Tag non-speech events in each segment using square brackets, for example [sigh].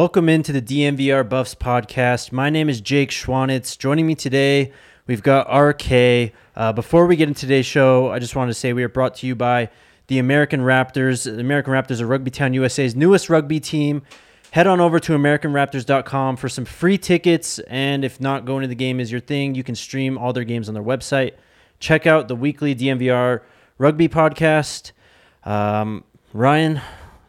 Welcome into the DNVR Buffs podcast. My name is Jake Schwanitz. Joining me today, we've got RK. Uh, before we get into today's show, I just wanted to say we are brought to you by the American Raptors. The American Raptors are Rugby Town USA's newest rugby team. Head on over to AmericanRaptors.com for some free tickets. And if not going to the game is your thing, you can stream all their games on their website. Check out the weekly DNVR rugby podcast. Um, Ryan,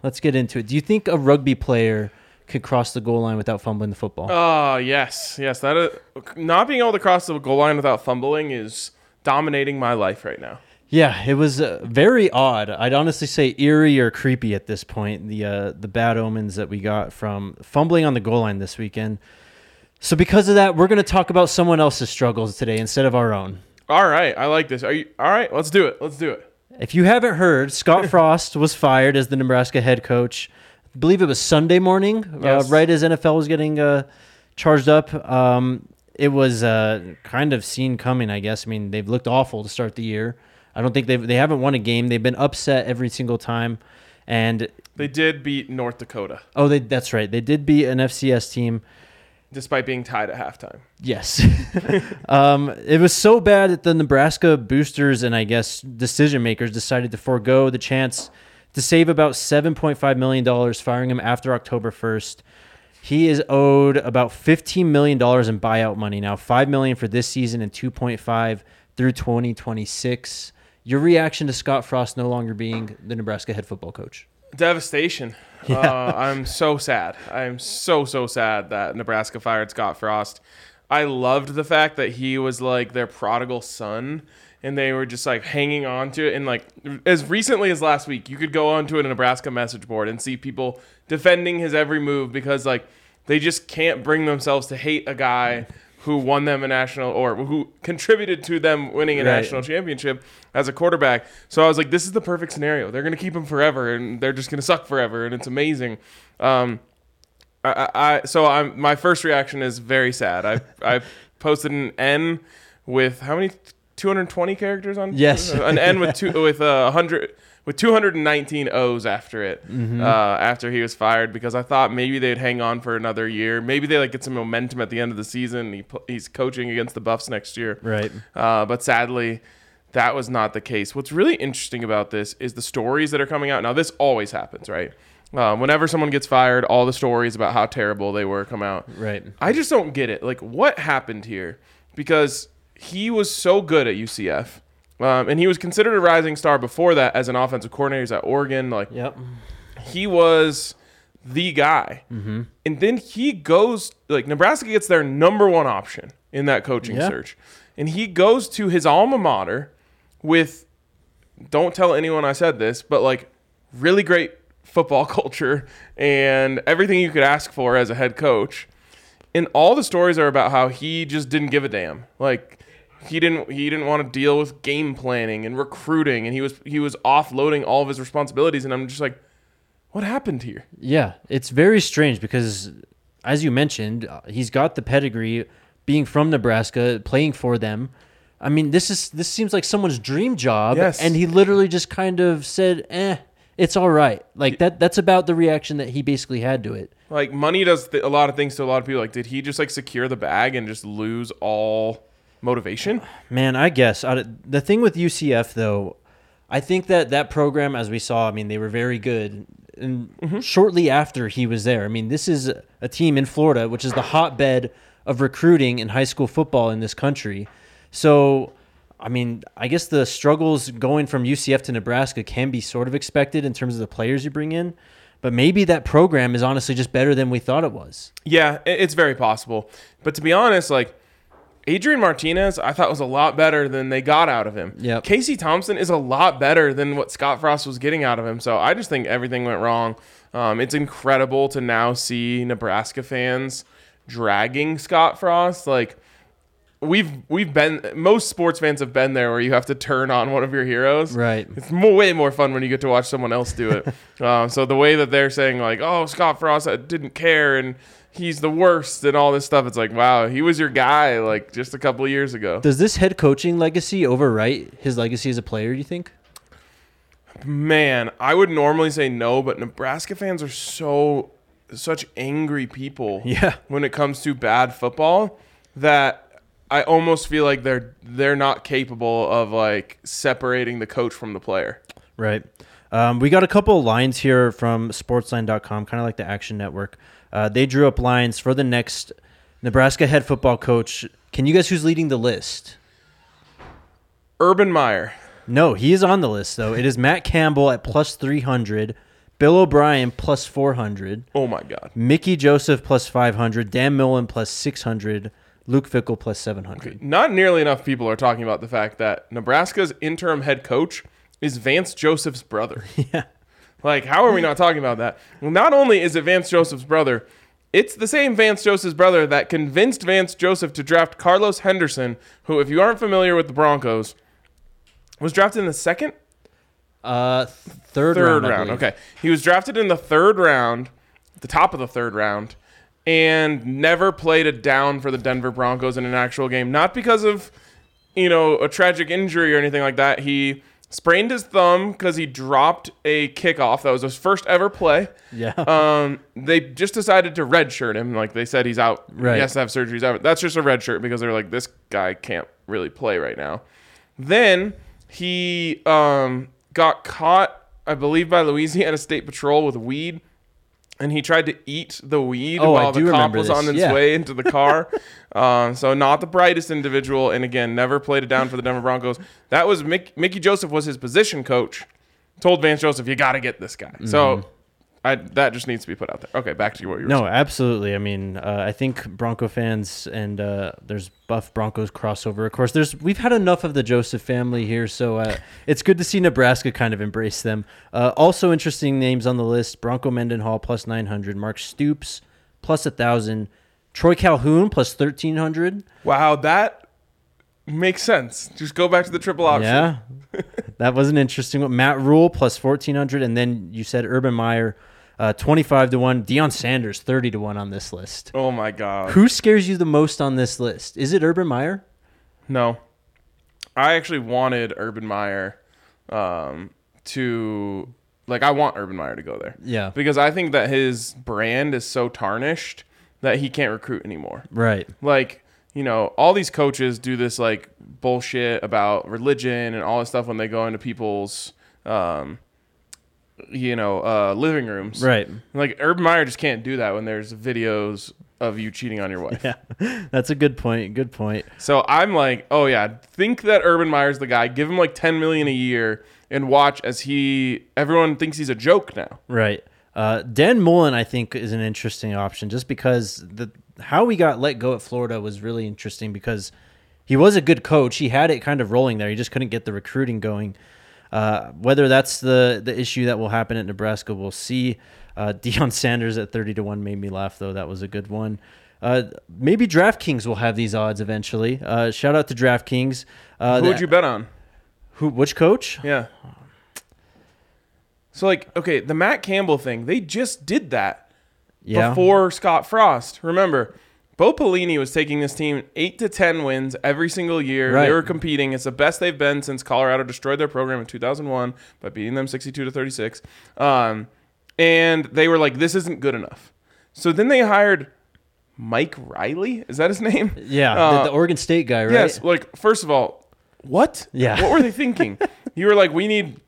let's get into it. Do you think a rugby player could cross the goal line without fumbling the football? Oh yes, yes. That is, not being able to cross the goal line without fumbling is dominating my life right now. Yeah, it was uh, very odd. I'd honestly say eerie or creepy at this point. The uh, the bad omens that we got from fumbling on the goal line this weekend. So because of that, we're going to talk about someone else's struggles today instead of our own. All right, I like this. Are you all right? Let's do it. Let's do it. If you haven't heard, Scott [laughs] Frost was fired as the Nebraska head coach. I believe it was Sunday morning, Yes. uh, right as NFL was getting uh, charged up. Um, it was uh, kind of seen coming, I guess. I mean, they've looked awful to start the year. I don't think they've they haven't won a game. They've been upset every single time, and They did beat North Dakota oh, they that's right. They did beat an FCS team. despite being tied at halftime. Yes. [laughs] um, it was so bad that the Nebraska boosters and I guess decision makers decided to forego the chance to save about $7.5 million, firing him after October 1st. He is owed about $15 million in buyout money now, 5 million for this season and $2.5 through 2026. Your reaction to Scott Frost no longer being the Nebraska head football coach? Devastation. [laughs] Uh, I'm so sad. I'm so so sad that Nebraska fired Scott Frost. I loved the fact that he was like their prodigal son, and they were just like hanging on to it. And like as recently as last week, you could go onto a Nebraska message board and see people defending his every move because like they just can't bring themselves to hate a guy who won them a national or who contributed to them winning a Right. national championship as a quarterback. So I was like, this is the perfect scenario. They're going to keep him forever, and they're just going to suck forever, and it's amazing. Um, I, I, I so I'm my first reaction is very sad. I I [laughs] posted an N with how many 220 characters on Yes. [laughs] an N with two [laughs] with a hundred with 219 O's after it uh, after he was fired because I thought maybe they'd hang on for another year. Maybe they like get some momentum at the end of the season. He he's coaching against the Buffs next year. Right. Uh, but sadly, that was not the case. What's really interesting about this is the stories that are coming out. Now, this always happens, right? Um, whenever someone gets fired, all the stories about how terrible they were come out. Right. I just don't get it. Like, what happened here? Because he was so good at UCF. Um, and he was considered a rising star before that as an offensive coordinator He's at Oregon. Like, Yep. he was the guy. Mm-hmm. And then he goes like Nebraska gets their number one option in that coaching Yeah. search, and he goes to his alma mater with don't tell anyone I said this, but like really great football [laughs] culture and everything you could ask for as a head coach. And all the stories are about how he just didn't give a damn. Like he didn't he didn't want to deal with game planning and recruiting and he was he was offloading all of his responsibilities and I'm just like what happened here? Yeah, it's very strange because, as you mentioned, uh, he's got the pedigree, being from Nebraska, playing for them. I mean, this is this seems like someone's dream job, Yes. and he literally just kind of said, "Eh, it's all right." Like that. That's about the reaction that he basically had to it. Like money does th- a lot of things to a lot of people. Like did he just like secure the bag and just lose all motivation? Man, I guess I, the thing with UCF though, I think that that program, as we saw, I mean, they were very good. And mm-hmm. shortly after he was there, I mean, this is a team in Florida, which is the hotbed of recruiting in high school football in this country. So, I mean, I guess the struggles going from UCF to Nebraska can be sort of expected in terms of the players you bring in. But maybe that program is honestly just better than we thought it was. Yeah, it's very possible. But to be honest, like Adrian Martinez, I thought was a lot better than they got out of him. Yep. Casey Thompson is a lot better than what Scott Frost was getting out of him. So I just think everything went wrong. Um, it's incredible to now see Nebraska fans dragging Scott Frost. Like we've we've been most sports fans have been there where you have to turn on one of your heroes. Right. It's mo- way more fun when you get to watch someone else do it. [laughs] um, so the way that they're saying like, "Oh, Scott Frost uh, didn't care and he's the worst" and all this stuff, it's like, wow, he was your guy like just a couple of years ago. Does this head coaching legacy overwrite his legacy as a player, do you think? Man, I would normally say no, but Nebraska fans are so such angry people. [laughs] Yeah. When it comes to bad football, that I almost feel like they're they're not capable of like separating the coach from the player. Right. Um, we got a couple of lines here from sportsline.com, kind of like the Action Network. Uh, they drew up lines for the next Nebraska head football coach. Can you guess who's leading the list? Urban Meyer. No, he is on the list, though. It is Matt Campbell at plus 300, Bill O'Brien plus 400, Oh my god. Mickey Joseph plus 500, Dan Mullen plus 600, Luke Fickell plus 700. Not nearly enough people are talking about the fact that Nebraska's interim head coach is Vance Joseph's brother. [laughs] Yeah. Like, how are we not talking about that? Well, not only is it Vance Joseph's brother, it's the same Vance Joseph's brother that convinced Vance Joseph to draft Carlos Henderson, who, if you aren't familiar with the Broncos, was drafted in the second, Uh, third, third round. Round. Okay, he was drafted in the third round, the top of the third round, and never played a down for the Denver Broncos in an actual game. Not because of you know a tragic injury or anything like that. He sprained his thumb because he dropped a kickoff. That was his first ever play. Yeah. Um, they just decided to redshirt him. Like they said, he's out. Right. He has to have surgery. He's out. That's just a redshirt because they're like, this guy can't really play right now. Then he um, got caught, I believe, by Louisiana State Patrol with weed. And he tried to eat the weed Oh, I while do the cop was this. on its Yeah. way into the [laughs] car. um, so not the brightest individual, and again, never played it down for the Denver Broncos. That was Mick, Mickey Joseph was his position coach. Told Vance Joseph, "You got to get this guy." So I, that just needs to be put out there. Okay, back to what you were No, absolutely. I mean, uh, I think Bronco fans and uh, there's Buff Broncos crossover. Of course, there's we've had enough of the Joseph family here, so uh, it's good to see Nebraska kind of embrace them. Uh, also, interesting names on the list: Bronco Mendenhall plus nine hundred, Mark Stoops plus a thousand, Troy Calhoun plus thirteen hundred. Wow, that makes sense. Just go back to the triple option. Yeah, [laughs] that was an interesting one. Matt Rhule plus fourteen hundred, and then you said Urban Meyer. Uh, 25 to 1 Deion Sanders 30 to 1 on this list Oh my god. Who scares you the most on this list? Is it Urban Meyer? No. I actually wanted Urban Meyer um, to like I want Urban Meyer to go there. Yeah. Because I think that his brand is so tarnished that he can't recruit anymore. Right. Like, you know, all these coaches do this like bullshit about religion and all this stuff when they go into people's um you know, uh living rooms. Right. Like Urban Meyer just can't do that when there's videos of you cheating on your wife. [laughs] Yeah. That's a good point. Good point. So I'm like, oh yeah, think that Urban Meyer's the guy. Give him like 10 million a year and watch as he everyone thinks he's a joke now. Right. Uh, Dan Mullen, I think, is an interesting option just because the how he got let go at Florida was really interesting because he was a good coach. He had it kind of rolling there. He just couldn't get the recruiting going. Uh, whether that's the the issue that will happen at Nebraska, we'll see. Uh, [laughs] Deion Sanders at thirty to one made me laugh though. That was a good one. Uh, maybe DraftKings will have these odds eventually. Uh, shout out to DraftKings. Uh, Who the- would you bet on? Who? Which coach? Yeah. So like, okay, the Matt Campbell thing, they just did that Yeah. before Scott Frost. Remember, Bo Pelini was taking this team eight to ten wins every single year. Right. They were competing. It's the best they've been since Colorado destroyed their program in 2001 by beating them 62 to 36. Um, and they were like, this isn't good enough. So then they hired Mike Riley. Is that his name? [laughs] Yeah, Uh, the, the Oregon State guy, right? Yes. Like, first of all, what? Yeah. What were they [laughs] thinking? you were like, we need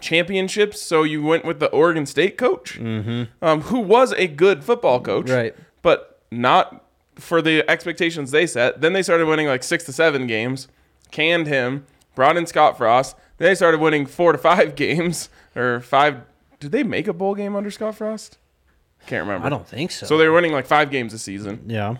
championships, so you went with the Oregon State coach, mm-hmm. um, who was a good football coach, Right. But not for the expectations they set. Then they started winning like six to seven games, canned him, brought in Scott Frost. Then they started winning four to five [laughs] games or five. Did they make a bowl game under Scott Frost? Can't remember. I don't think so. So they were winning like five games a season. yeah.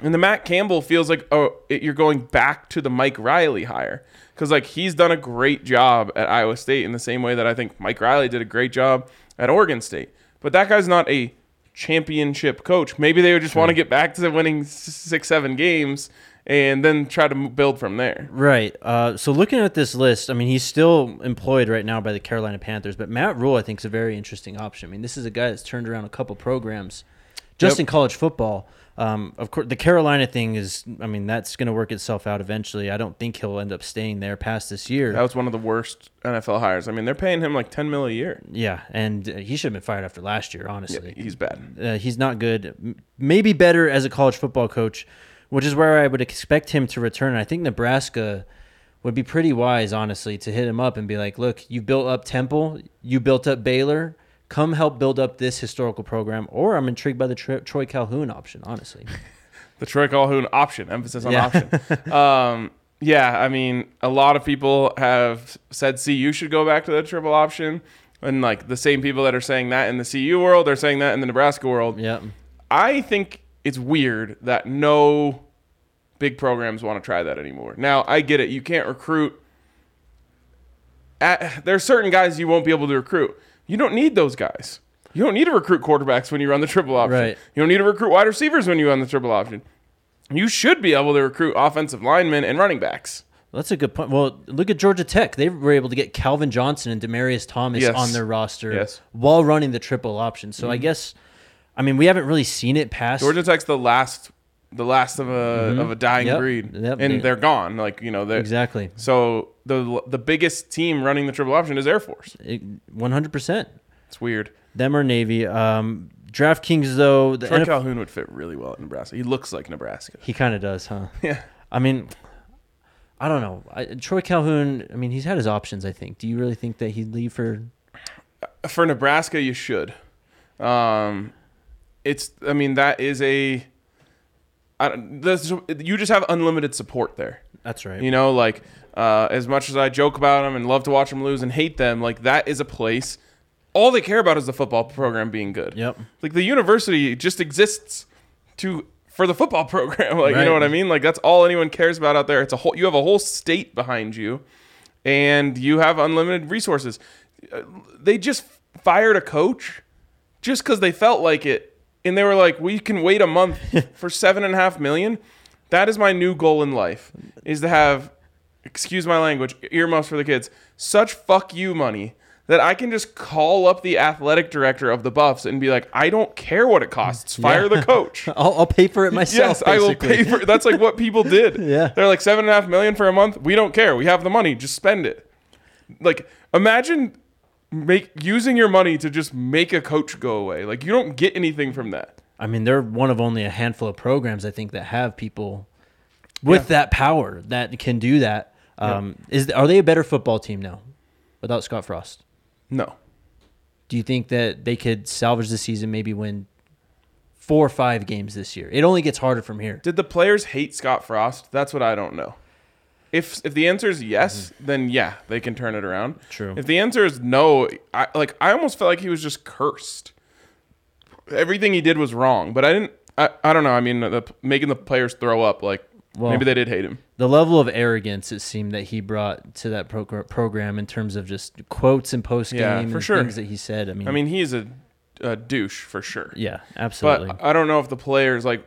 And the Matt Campbell feels like oh, it, you're going back to the Mike Riley hire because like he's done a great job at Iowa State in the same way that I think Mike Riley did a great job at Oregon State. But that guy's not a championship coach. Maybe they would just want to get back to winning six, seven games and then try to build from there. Right. Uh, so looking at this list, I mean, he's still employed right now by the Carolina Panthers, but Matt Rhule, I think, is a very interesting option. I mean, this is a guy that's turned around a couple programs just Yep. in college football. Um, of course, the Carolina thing is, I mean, that's going to work itself out eventually. I don't think he'll end up staying there past this year. That was one of the worst NFL hires. I mean, they're paying him like ten mil a year. yeah, and uh, he should have been fired after last year, honestly. He's bad. uh, he's not good. Maybe better as a college football coach, which is where I would expect him to return. I think Nebraska would be pretty wise, honestly, to hit him up and be like, "Look, you built up Temple, you built up Baylor. Come help build up this historical program." Or I'm intrigued by the Tro- Troy Calhoun option, honestly. [laughs] the Troy Calhoun option, emphasis on Yeah. option. [laughs] um, yeah, I mean, a lot of people have said CU should go back to the triple option, and like the same people that are saying that in the CU world are saying that in the Nebraska world. yeah, I think it's weird that no big programs want to try that anymore. Now, I get it; you can't recruit. At, are certain guys you won't be able to recruit. You don't need those guys. You don't need to recruit quarterbacks when you run the triple option. Right. You don't need to recruit wide receivers when you run the triple option. You should be able to recruit offensive linemen and running backs. that's a good point. Well, look at Georgia Tech; they were able to get Calvin Johnson and Demaryius Thomas Yes. on their roster Yes. while running the triple option. So I mhm. guess, I mean, we haven't really seen it past Georgia Tech's the last, the last of a of a dying Mm-hmm. Yep. breed, Yep. and They- they're gone. Like you know, they're, exactly. So the the biggest team running the triple option is Air Force. One hundred percent. It's weird. Them or Navy. Um, DraftKings though, the Troy NF Calhoun would fit really well at Nebraska. He looks like Nebraska. he kind of does, huh? [laughs] Yeah. I mean, I don't know. I, Troy Calhoun. I mean, he's had his options. I think. Do you really think that he'd leave for? For Nebraska, you should. Um, it's. I mean, that is a. I, this, you just have unlimited support there. That's right. You know, like uh, as much as I joke about them and love to watch them lose and hate them, like that is a place. All they care about is the football program being good. Yep. Like the university just exists to for the football [laughs] program. Like you know what I mean? Like that's all anyone cares about out there. It's a whole. You have a whole state behind you, and you have unlimited resources. Uh, They just fired a coach just because they felt like it, and they were like, "We can wait a month [laughs] for seven and a half million. That is my new goal in life: is to have, excuse my language, earmuffs for the kids, such fuck you money." That I can just call up the athletic director of the Buffs and be like, I don't care what it costs. Fire the coach. [laughs] I'll, I'll pay for it [laughs] myself. Yes, I will pay for. That's like what people did. Yeah. they're like seven and a half million for a month. We don't care. We have the money. Just spend it. Like imagine make using your money to just make a coach go away. Like you don't get anything from that. I mean, they're one of only a handful of programs I think that have people with Yeah. that power that can do that. Um, Is are they a better football team now without Scott Frost? No, Do you think that they could salvage the season, maybe win four or five games this year? It only gets harder from here. did the players hate Scott Frost? That's what I don't know. If if the answer is yes, then yeah, they can turn it around. Mm-hmm. True. If the answer is no, I like I almost felt like he was just cursed. Everything he did was wrong, but I didn't. I, I don't know. I mean, the, making the players throw up like Well, Maybe they did hate him. the level of arrogance it seemed that he brought to that progr- program in terms of just quotes and post game Yeah, and for sure. things that he said. I mean, I mean, he's a, a douche for sure. yeah, absolutely. But I don't know if the players like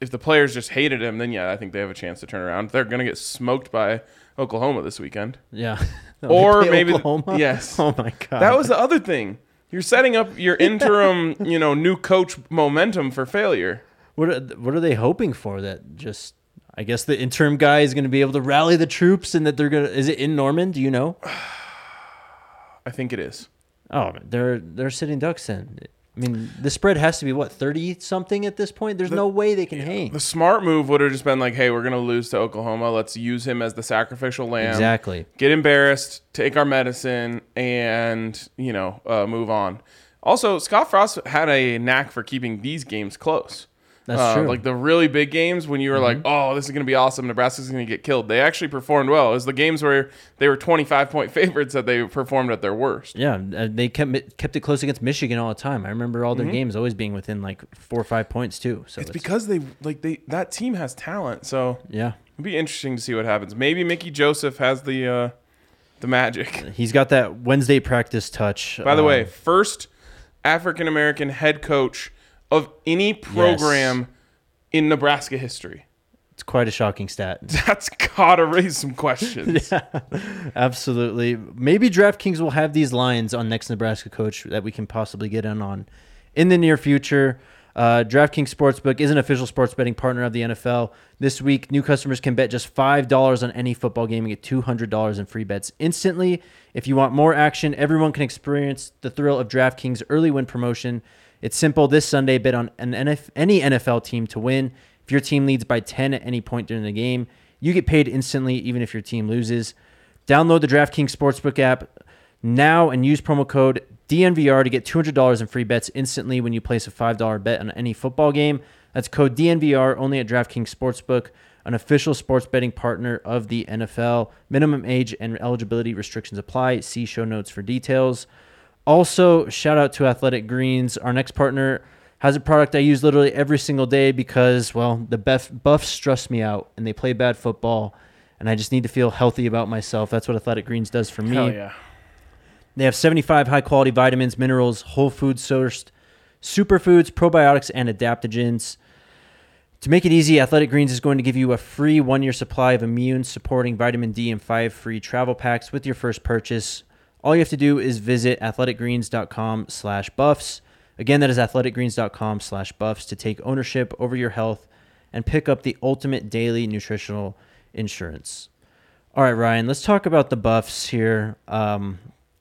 if the players just hated him, then yeah, I think they have a chance to turn around. They're gonna get smoked by Oklahoma this weekend. yeah. [laughs] Or maybe- Oklahoma? yes. [laughs] Oh my god. That was the other thing. You're setting up your interim, [laughs] you know, new coach momentum for failure. What are, what are they hoping for? That just I guess the interim guy is going to be able to rally the troops and that they're going to is it in Norman, do you know? [sighs] I think it is. Oh, they're they're sitting ducks then. I mean, the spread has to be what, 30 something at this point? There's no way they can hang. The smart move would have just been like, hey, we're gonna lose to Oklahoma. Let's use him as the sacrificial lamb. Exactly. Get embarrassed, take our medicine, and you know, uh, move on. Also, Scott Frost had a knack for keeping these games close. That's Uh, true. Mm-hmm. Like the really big games when you were like, "Oh, this is going to be awesome. Nebraska's going to get killed." They actually performed well. It was the games where they were 25 point [laughs] favorites that they performed at their worst. Yeah, uh, they kept it- kept it close against Michigan all the time. I remember all their Mm-hmm. games always being within like 4 or 5 points too. So It's it's, because they like they that team has talent. So yeah. it'd be interesting to see what happens. Maybe Mickey Joseph has the uh, the magic. [laughs] He's got that Wednesday practice touch. By the way, Um, first African American head coach of any program in Nebraska history. it's quite a shocking stat. [laughs] That's gotta raise some questions. [laughs] Absolutely. Maybe DraftKings will have these lines on next Nebraska coach that we can possibly get in on in the near future. Uh, DraftKings Sportsbook is an official sports betting partner of the NFL. This week, new customers can bet just $5 on any football game and get $200 in free bets instantly. If you want more action, everyone can experience the thrill of DraftKings early win promotion. It's simple. This Sunday, bet on NF- any NFL team to win. If your team leads by 10 at any point during the game, you get paid instantly, even if your team loses. Download the DraftKings Sportsbook app now and use promo code DNVR to get $200 in free bets instantly when you place a $5 bet on any football game. That's code DNVR only at DraftKings Sportsbook, an official sports betting partner of the NFL. Minimum age and eligibility restrictions apply. See show notes for details. Also, shout out to Athletic Greens. Our next partner has a product I use literally every single day because, well, the buff, buffs stress me out and they play bad football, and I just need to feel healthy about myself. That's what Athletic Greens does for me. Hell yeah. They have 75 high quality vitamins, minerals, whole food sourced, superfoods, probiotics, and adaptogens. To make it easy, Athletic Greens is going to give you a free one year supply of immune supporting vitamin D and five free travel packs with your first purchase. All you have to do is visit athleticgreens.com slash buffs. Again, that is athleticgreens.com slash buffs to take ownership over your health and pick up the ultimate daily nutritional insurance. All right, Ryan, let's talk about the buffs here. Um,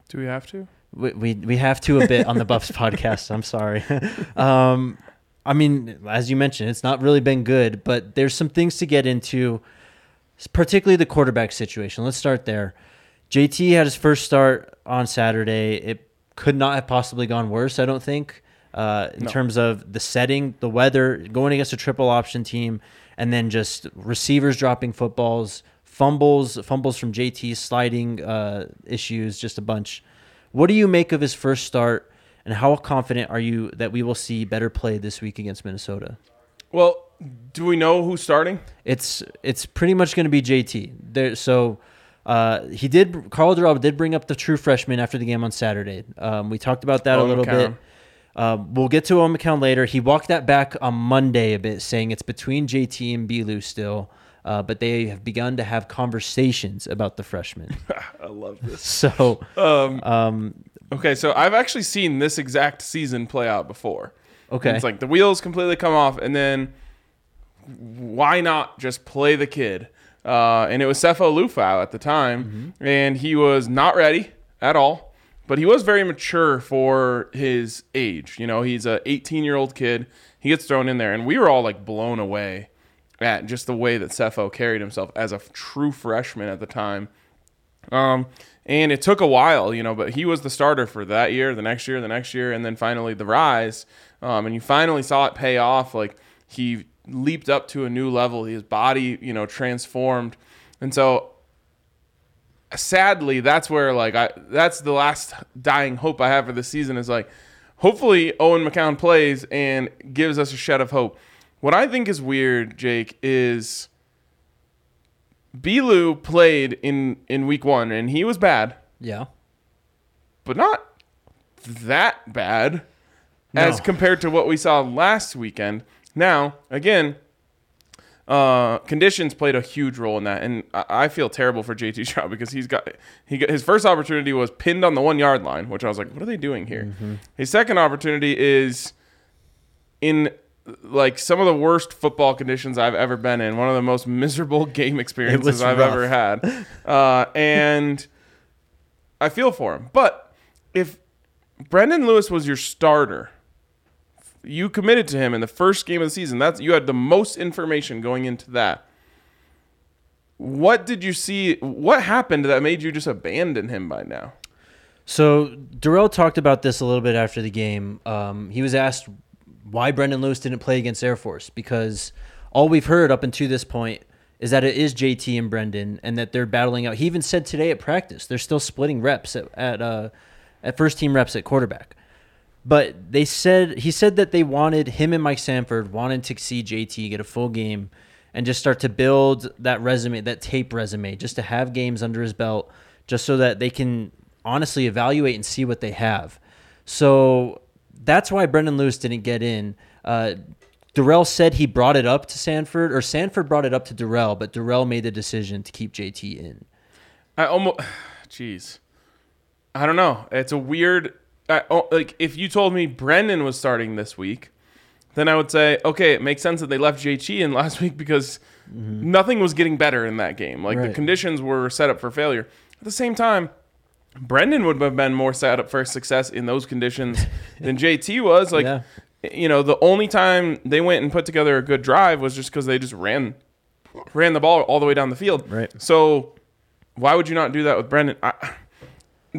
Do we have to? we, we we have to a bit on the Buffs [laughs] podcast. I'm sorry. [laughs] um, I mean, as you mentioned, it's not really been good, but there's some things to get into, particularly the quarterback situation. Let's start there. JT had his first start on Saturday. It could not have possibly gone worse. I don't think. Uh, in No. terms of the setting, the weather, going against a triple option team, and then just receivers dropping footballs, fumbles, fumbles from JT, sliding uh, issues, just a bunch. What do you make of his first start, and how confident are you that we will see better play this week against Minnesota? Well, do we know who's starting? It's it's pretty much going to be JT. There, so uh, he did. Karl Dorrell did bring up the true freshman after the game on Saturday. Um, we talked about that a little McCown. bit. Um, we'll get to Owen McCown later. He walked that back on Monday a bit, saying it's between JT and Belu still, uh, but they have begun to have conversations about the freshman. [laughs] I love this. [laughs] so Um, um, okay, so I've actually seen this exact season play out before. okay, It's like the wheels completely come off, and then why not just play the kid? Uh, and it was Sefo Liufau at the time, and he was not ready at all, but he was very mature for his age. You know, he's a 18 year old kid. He gets thrown in there, and we were all like blown away at just the way that Cepho carried himself as a true freshman at the time. Um, and it took a while, you know, but he was the starter for that year, the next year, the next year, and then finally the rise. Um, and you finally saw it pay off. Like he leaped up to a new level. His body, you know, transformed. And so sadly, that's where like I that's the last dying hope I have for this season is like hopefully Owen McCown plays and gives us a shed of hope. What I think is weird, Jake, is Belu played in in week one and he was bad, Yeah. but not that bad as compared to what we saw last weekend. Now, again, uh, conditions played a huge role in that, and I, I feel terrible for JT [laughs] Shrout because he's got he got his first opportunity was pinned on the one yard line, which I was like, what are they doing here? Mm-hmm. His second opportunity is in like some of the worst football conditions I've ever been in, one of the most [laughs] miserable game experiences I've rough. ever had, [laughs] uh, and I feel for him. But if Brendon Lewis was your starter you committed to him in the first game of the season. That's you had the most information going into that. What did you see? What happened that made you just abandon him by now? So Dorrell talked about this a little bit after the game. Um, he was asked why Brendon Lewis didn't play against Air Force because all we've heard up until this point is that it is JT and Brendon and that they're battling out. He even said today at practice they're still splitting reps at at, uh, at first team reps at quarterback. But they said he said that they wanted him and Mike Sanford wanted to see JT get a full game and just start to build that resume, that tape resume, just to have games under his belt, just so that they can honestly evaluate and see what they have. So that's why Brendon Lewis didn't get in. Uh, Dorrell said he brought it up to Sanford, or Sanford brought it up to Dorrell, but Dorrell made the decision to keep JT in. I almost, [sighs] jeez, I don't know. It's a weird. I, oh, like if you told me Brendon was starting this week, then I would say okay, it makes sense that they left JT in [laughs] last week because mm-hmm. nothing was getting better in that game. Like the conditions were set up for failure. At the same time, Brendon would have been more set up for success in those conditions [laughs] than JT was. Like, Yeah. you know, the only time they went and put together a good drive was just because they just ran ran the ball all the way down the field. Right. So why would you not do that with Brendon? I,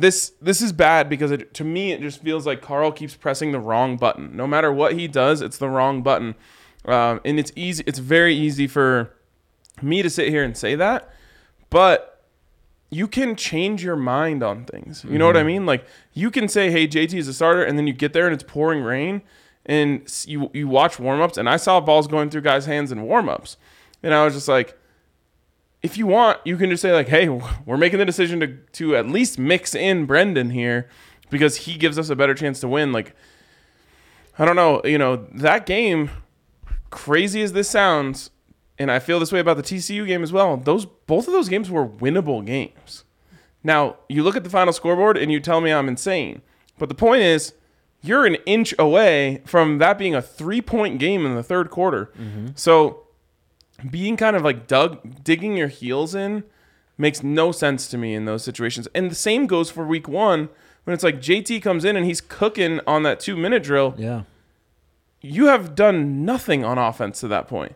this this is bad because it, to me it just feels like Karl keeps pressing the wrong button. No matter what he does, it's the wrong button, um, and it's easy. It's very easy for me to sit here and say that, but you can change your mind on things. You know what I mean? Like you can say, "Hey, JT is a starter," and then you get there and it's pouring rain, and you you watch warmups, and I saw balls going through guys' hands in warmups, and I was just like, if you want, you can just say like, "Hey, [laughs] we're making the decision to to at least mix in Brendon here because he gives us a better chance to win." Like, I don't know, you know, that game, crazy as this sounds, and I feel this way about the TCU game as well. Those both of those games were winnable games. Now, you look at the final scoreboard and you tell me I'm insane. But the point is, you're an inch away from that being a three point game in the third quarter. Mm-hmm. So being kind of like dug digging your heels in makes no sense to me in those situations. And the same goes for week one when it's like JT comes in and he's cooking on that two minute drill. Yeah. You have done nothing on offense to that point.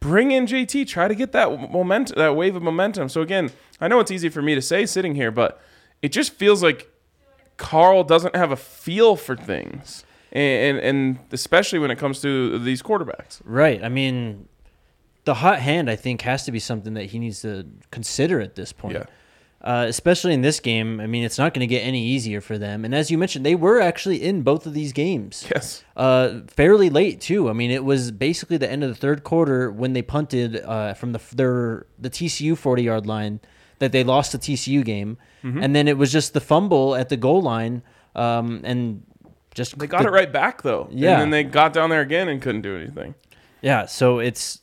Bring in JT. Try to get that momentum, that wave of momentum. So again, I know it's easy for me to say sitting here, but it just feels like Karl doesn't have a feel for things, and and, and especially when it comes to these quarterbacks. Right. I mean, the hot hand, I think, has to be something that he needs to consider at this point. Yeah. Uh, especially in this game. I mean, it's not going to get any easier for them. And as you mentioned, they were actually in both of these games. Yes. Uh, fairly late too. I mean, it was basically the end of the third quarter when they punted uh, from the their the TCU forty yard line that they lost the TCU game, Mm-hmm. and then it was just the fumble at the goal line, um, and just They got the- it right back though. Yeah. And then they got down there again and couldn't do anything. Yeah, so it's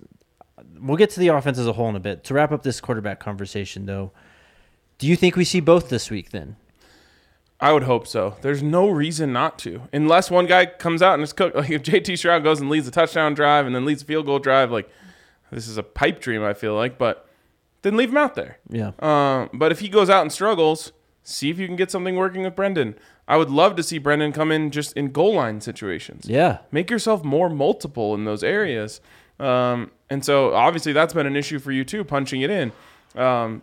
we'll get to the offense as a whole in a bit. To wrap up this quarterback conversation though, do you think we see both this week then? I would hope so. There's no reason not to, unless one guy comes out and is cooked. [laughs] Like if JT Shrout goes and leads a touchdown drive and then leads a field goal drive, like this is a pipe dream. I feel like, but then leave him out there. Yeah. Um, but if he goes out and struggles, see if you can get something working with Brendon. I would love to see Brendon come in just in goal line situations. Yeah. Make yourself more multiple in those areas. Um, and so obviously that's been an issue for you too, punching it in. Um,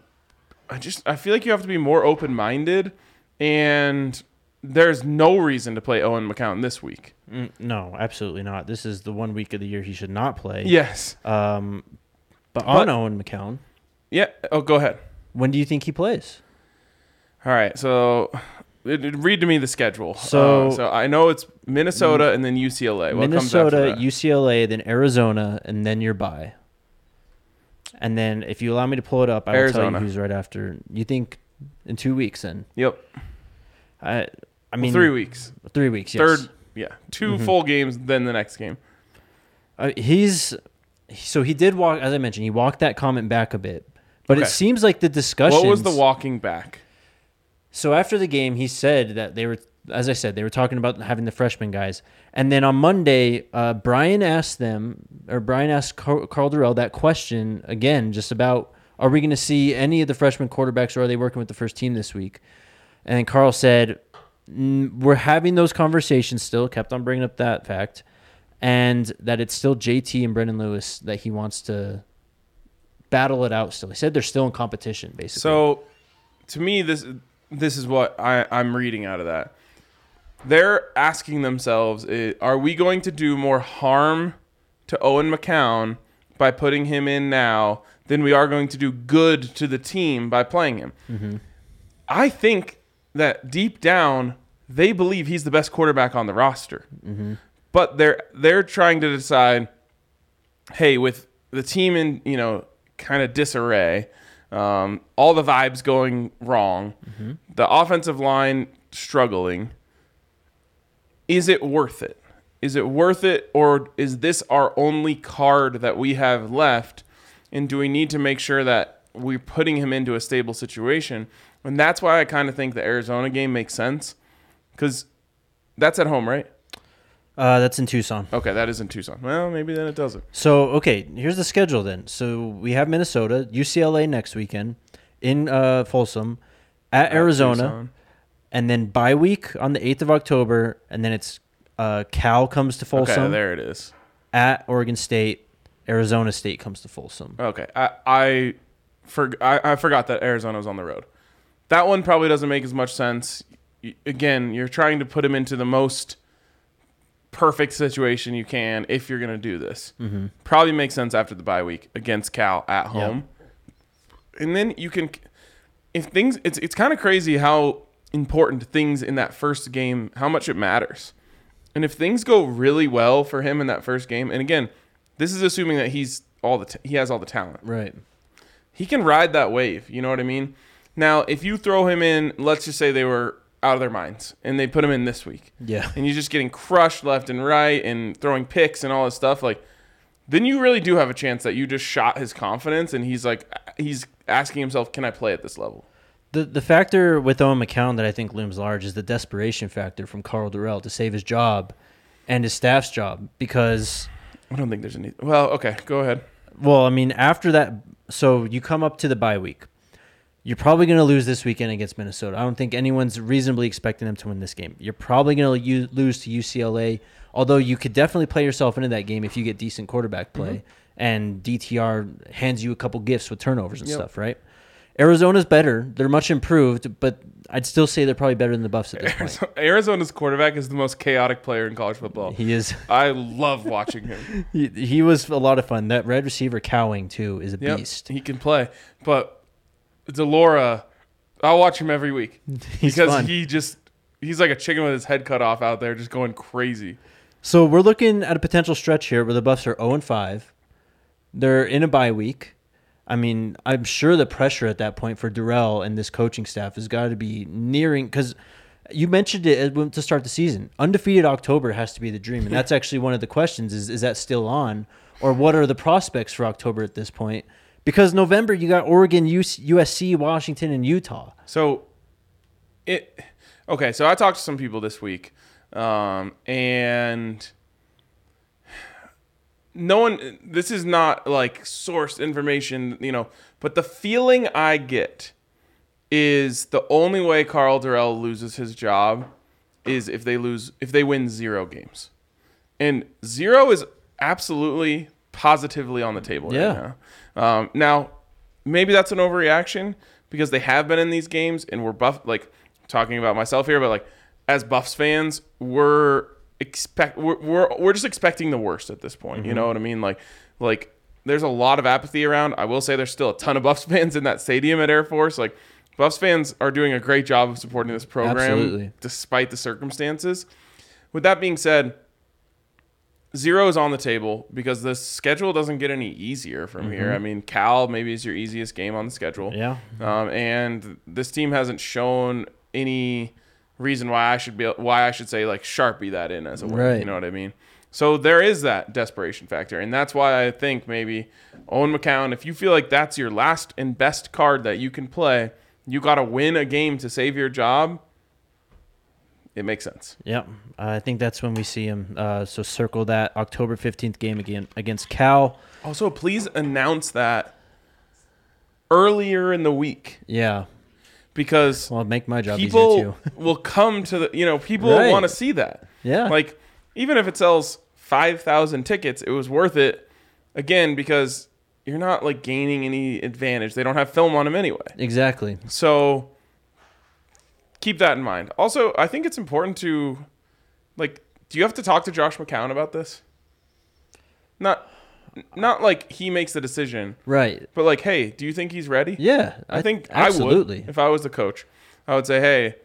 I just I feel like you have to be more open minded, and there's no reason to play Owen McCown this week. Mm, no, absolutely not. This is the one week of the year he should not play. Yes. Um, but on But- Owen McCown, Yeah. Oh, go ahead. when do you think he plays? All right. So read to me the schedule. So- Uh, so I know it's Minnesota and then UCLA. What Minnesota? UCLA, then Arizona, and then your bye. And then if you allow me to pull it up, I will tell you who's right after. You think in two weeks then? Yep. I I Well, mean three weeks. Three weeks. Yes. Third. Yeah. 2 full games, then the next game. Uh, he's so he did walk as I mentioned. He walked that comment back a bit, but it seems like the discussion. What was the walking back? So after the game, he said that they were, as I said, they were talking about having the freshman guys. And then on Monday, uh, Brian asked them, or Brian asked Car- Karl Dorrell that question again, just about are we going to see any of the freshman quarterbacks or are they working with the first team this week? And Karl said, "Mm, we're having those conversations still, kept on bringing up that fact, and that it's still JT and Brendon Lewis that he wants to battle it out still. He said they're still in competition, basically. So, to me, this this is what I, I'm reading out of that. They're asking themselves: Are we going to do more harm to Owen McCown by putting him in now than we are going to do good to the team by playing him? Mm-hmm. I think that deep down they believe he's the best quarterback on the roster, mm-hmm. but they're they're trying to decide hey, with the team in you know kind of disarray, um, all the vibes going wrong, the offensive line struggling, is it worth it? Is it worth it, or is this our only card that we have left? And do we need to make sure that we're putting him into a stable situation? And that's why I kind of think the Arizona game makes sense, because that's at home, right? Uh, that's in Tucson. Okay, that is in Tucson. Well, maybe then it doesn't. So okay, here's the schedule then. So we have Minnesota, UCLA next weekend, in uh, Folsom, at, Arizona, Tucson. and then bye week on the eighth of October, and then it's uh, Cal comes to Folsom Okay, there it is. at Oregon State, Arizona State comes to Folsom. Okay, I I, for, I I forgot that Arizona was on the road. That one probably doesn't make as much sense. Y- Again, you're trying to put him into the most perfect situation you can if you're going to do this. Probably makes sense after the bye week against Cal at home, and then you can. If things, it's it's kind of crazy how important things in that first game, how much it matters. And if things go really well for him in that first game, and again, this is assuming that he's all the t- he has all the talent. Right. He can ride that wave. You know what I mean? Now, if you throw him in, let's just say they were out of their minds and they put him in this week, Yeah. and you're just getting crushed left and right and throwing picks and all this stuff, like then you really do have a chance that you just shot his confidence and he's like he's asking himself, "Can I play at this level?" The the factor with Owen McCown that I think looms large is the desperation factor from Karl Dorrell to save his job and his staff's job because I don't think there's any. Well, okay, go ahead. Well, I mean, after that, so you come up to the bye week. You're probably going to lose this weekend against Minnesota. I don't think anyone's reasonably expecting them to win this game. You're probably going to lose to UCLA, although you could definitely play yourself into that game if you get decent quarterback play mm-hmm. and DTR hands you a couple gifts with turnovers and Yep. stuff, right? Arizona's better. They're much improved, but I'd still say they're probably better than the Buffs at this point. Arizona's quarterback is the most chaotic player in college football. He is. I love watching him. [laughs] He, he was a lot of fun. That red receiver Cowing too is a Yep, beast. he can play. But de Laura, I'll watch him every week [laughs] He's because fun. he just he's like a chicken with his head cut off out there, just going crazy. So we're looking at a potential stretch here where the Buffs are 0 and 5. They're in a bye week. I mean, I'm sure the pressure at that point for Dorrell and this coaching staff has got to be nearing because you mentioned it uh, to start the season. Undefeated October has to be the dream, and that's [laughs] actually one of the questions: is is that still on, or what are the prospects for October at this point? Because November you got Oregon, US, USC, Washington, and Utah. So it okay. So I talked to some people this week, um, and no one. This is not like sourced information, you know. But the feeling I get is the only way Karl Dorrell loses his job is if they lose if they win zero games, and zero is absolutely positively on the table Yeah. right now. Um, now, maybe that's an overreaction because they have been in these games and we're buff like talking about myself here, but like as Buffs fans, we're expect we're we're, we're just expecting the worst at this point. You know what I mean? Like like there's a lot of apathy around. I will say there's still a ton of Buffs [laughs] fans in that stadium at Air Force. Like Buffs fans are doing a great job of supporting this program Absolutely. despite the circumstances. With that being said, zero is on the table because the schedule doesn't get any easier from here. I mean, Cal maybe is your easiest game on the schedule. Mm-hmm. Yeah. Um, and this team hasn't shown any reason why I should be why I should say like sharpie that in as a win. Right. You know what I mean? So there is that desperation factor, and that's why I think maybe Owen McCown, if you feel like that's your last and best card that you can play, you got to win a game to save your job. It makes sense. Yep. I think that's when we see him. Uh, so circle that October 15th game again against Cal. Also, please announce that earlier in the week Yeah. because Well, make my job people easier too. [laughs] will come to the you know people Right. want to see that Yeah. like even if it sells 5000 tickets it was worth it again because you're not like gaining any advantage they don't have film on them anyway exactly. so keep that in mind also i think it's important to like do you have to talk to josh mccown about this not not like he makes the decision Right. but like hey do you think he's ready Yeah. I think absolutely. I would if I was the coach. I would say, "Hey,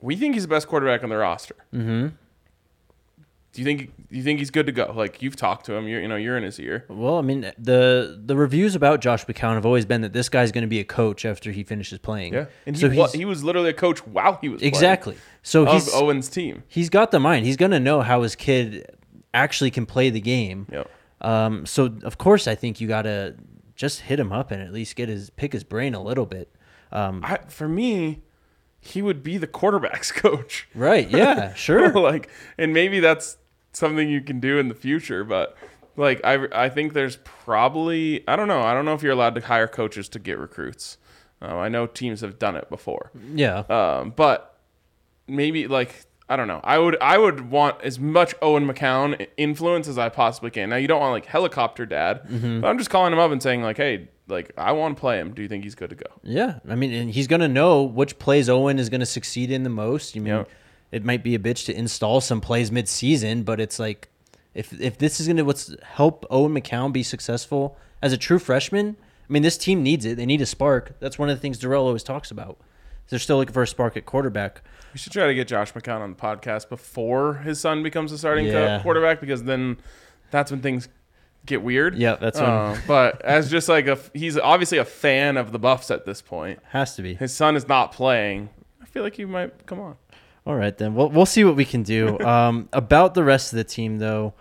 we think he's the best quarterback on the roster. Mm-hmm. Do you think do you think he's good to go? Like you've talked to him, you're you know you're in his ear. Well, I mean, the the reviews about Josh McCown have always been that this guy's going to be a coach after he finishes playing. Yeah, and so wa- he's he was literally a coach while he was playing exactly. So of he's Owen's team. he's got the mind. He's going to know how his kid actually can play the game. Yep. Um, so of course, I think you got to just hit him up and at least get his pick his brain a little bit. Um, I, for me, he would be the quarterbacks [laughs] coach. right? Yeah. [laughs] Sure. like, and maybe that's something you can do in the future, but. Like I, I think there's probably I don't know I don't know if you're allowed to hire coaches to get recruits. Uh, I know teams have done it before. yeah. Um, but maybe like I don't know. I would I would want as much Owen McCown influence as I possibly can. Now you don't want like helicopter dad, Mm-hmm. but I'm just calling him up and saying like, hey, like I want to play him. Do you think he's good to go? Yeah, I mean, and he's gonna know which plays Owen is gonna succeed in the most. You mean, Yep. It might be a bitch to install some plays mid-season, but it's like, if if this is gonna what's help Owen McCown be successful as a true freshman, I mean, this team needs it. They need a spark. That's one of the things Dorrell always talks about. They're still looking for a spark at quarterback. We should try to get Josh McCown on the podcast before his son becomes a starting Yeah. quarterback because then that's when things get weird. Yeah, that's when- Uh, but as just like a he's obviously a fan of the Buffs at this point. Has to be. His son is not playing. I feel like he might come on. All right, then we'll we'll see what we can do. [laughs] Um, about the rest of the team, though,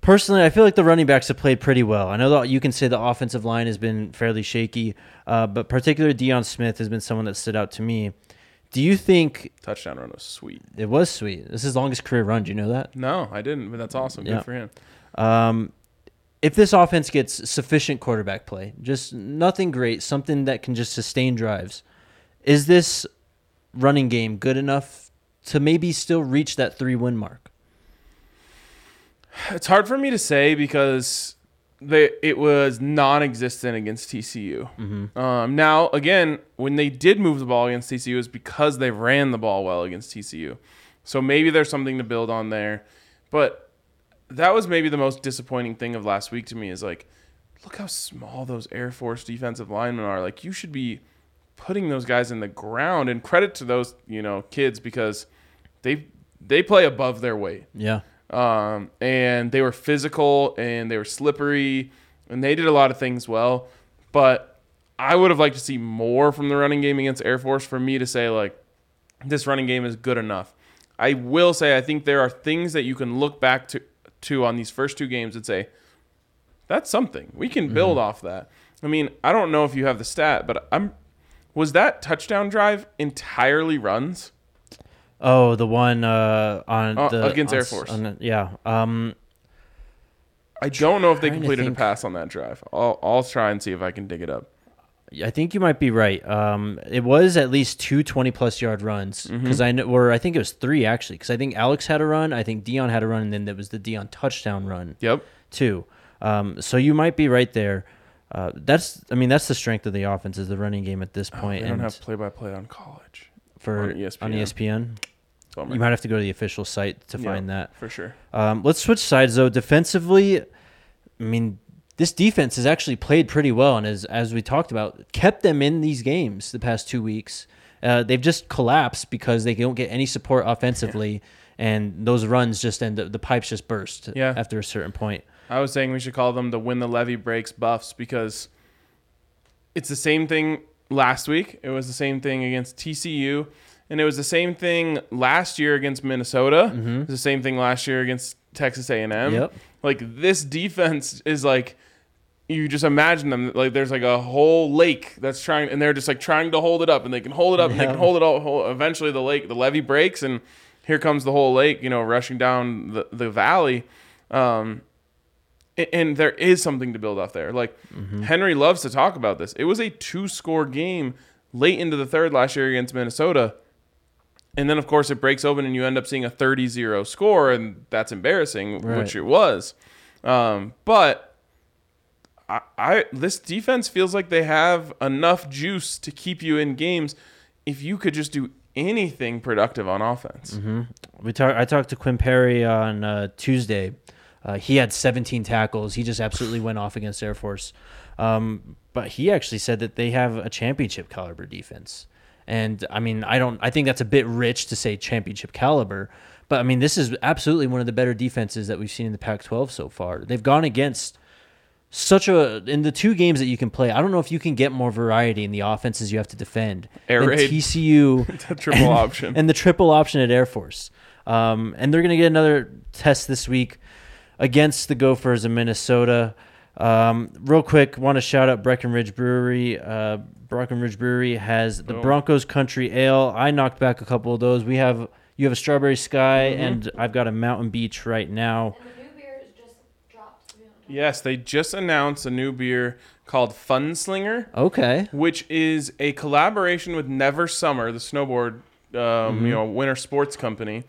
personally, I feel like the running backs have played pretty well. I know that you can say the offensive line has been fairly shaky, uh, but particularly Deion Smith has been someone that stood out to me. Do you think Touchdown run was sweet. it was sweet? This is his longest career run. Do you know that? No, I didn't, but that's awesome. Good Yeah. for him. Um, if this offense gets sufficient quarterback play, just nothing great, something that can just sustain drives, is this running game good enough to maybe still reach that three win mark? [sighs] It's hard for me to say because they it was non-existent against TCU. Um, now, again, when they did move the ball against TCU, it was because they ran the ball well against TCU. So maybe there's something to build on there. But that was maybe the most disappointing thing of last week to me is like, look how small those Air Force defensive linemen are. Like you should be putting those guys in the ground. And credit to those you know kids because they they play above their weight Yeah. um, and they were physical and they were slippery and they did a lot of things well. But I would have liked to see more from the running game against Air Force for me to say like this running game is good enough. I will say I think there are things that you can look back to to on these first two games and say that's something we can build off that. I mean, I don't know if you have the stat, but I'm was that touchdown drive entirely runs? Oh, the one uh, on Uh, the against on Air Force. the- yeah. Um, I don't know if they completed a pass on that drive. I'll, I'll try and see if I can dig it up. I think you might be right. Um, it was at least two 20 plus yard runs Mm-hmm. because I know, or I think it was three actually because I think Alex had a run, I think Deion had a run, and then there was the Deion touchdown run Yep. too. Um, so you might be right there. Uh, that's, I mean, that's the strength of the offense is the running game at this Oh, point. they don't have play by play on college. for on on E ESPN. ESPN, you might have to go to the official site to Yeah, find that. for sure. Um, let's switch sides though. Defensively, I mean, this defense has actually played pretty well, and as as we talked about, kept them in these games the past two weeks. Uh, they've just collapsed because they don't get any support offensively, and those runs just end up the pipes just burst Yeah. after a certain point. I was saying we should call them the win the levee breaks buffs because it's the same thing last week. It was the same thing against TCU, and it was the same thing last year against Minnesota. It was the same thing last year against Texas A&M. Mm-hmm. Yep. Like this defense is like you just imagine them like there's like a whole lake that's trying and they're just like trying to hold it up and they can hold it up and they can hold it all eventually the lake the levee breaks and here comes the whole lake you know rushing down the, the valley um a- and there is something to build off there like henry loves to talk about this it was a two score game late into the third last year against minnesota and then of course it breaks open and you end up seeing a 30-0 score and that's embarrassing Right. which it was um, but I, I this defense feels like they have enough juice to keep you in games if you could just do anything productive on offense. We talk, I talked to Quinn Perry on uh, Tuesday. Uh, he had 17 tackles. He just absolutely went off against Air Force. Um, but he actually said that they have a championship caliber defense. And I mean, I don't. I think that's a bit rich to say championship caliber. But I mean, this is absolutely one of the better defenses that we've seen in the Pac-12 so far. They've gone against such a in the two games that you can play. I don't know if you can get more variety in the offenses you have to defend. Air raid. TCU [laughs] triple option. and the triple option at Air Force. Um, and they're going to get another test this week against the Gophers in Minnesota. Um, real quick, want to shout out Breckenridge Brewery. Uh, Breckenridge Brewery has the Boom. Broncos Country Ale. I knocked back a couple of those. We have you have a Strawberry Sky, Mm-hmm. and I've got a Mountain Beach right now. And the new beer is just dropped. To be honest. yes, they just announced a new beer called Funslinger, Okay, which is a collaboration with Never Summer, the snowboard, um, you know, winter sports company,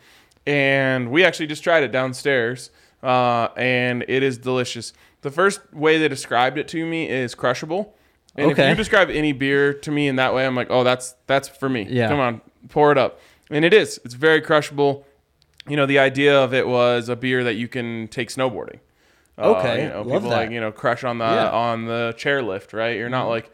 and we actually just tried it downstairs, uh, and it is delicious. The first way they described it to me is crushable. And if you describe any beer to me in that way, I'm like, oh, that's that's for me. Yeah. Come on, pour it up. And it is. It's very crushable. You know, the idea of it was a beer that you can take snowboarding. Uh, Okay, you know, love people that. like you know crush on the Yeah. Mm-hmm. on the chairlift, right? You're not like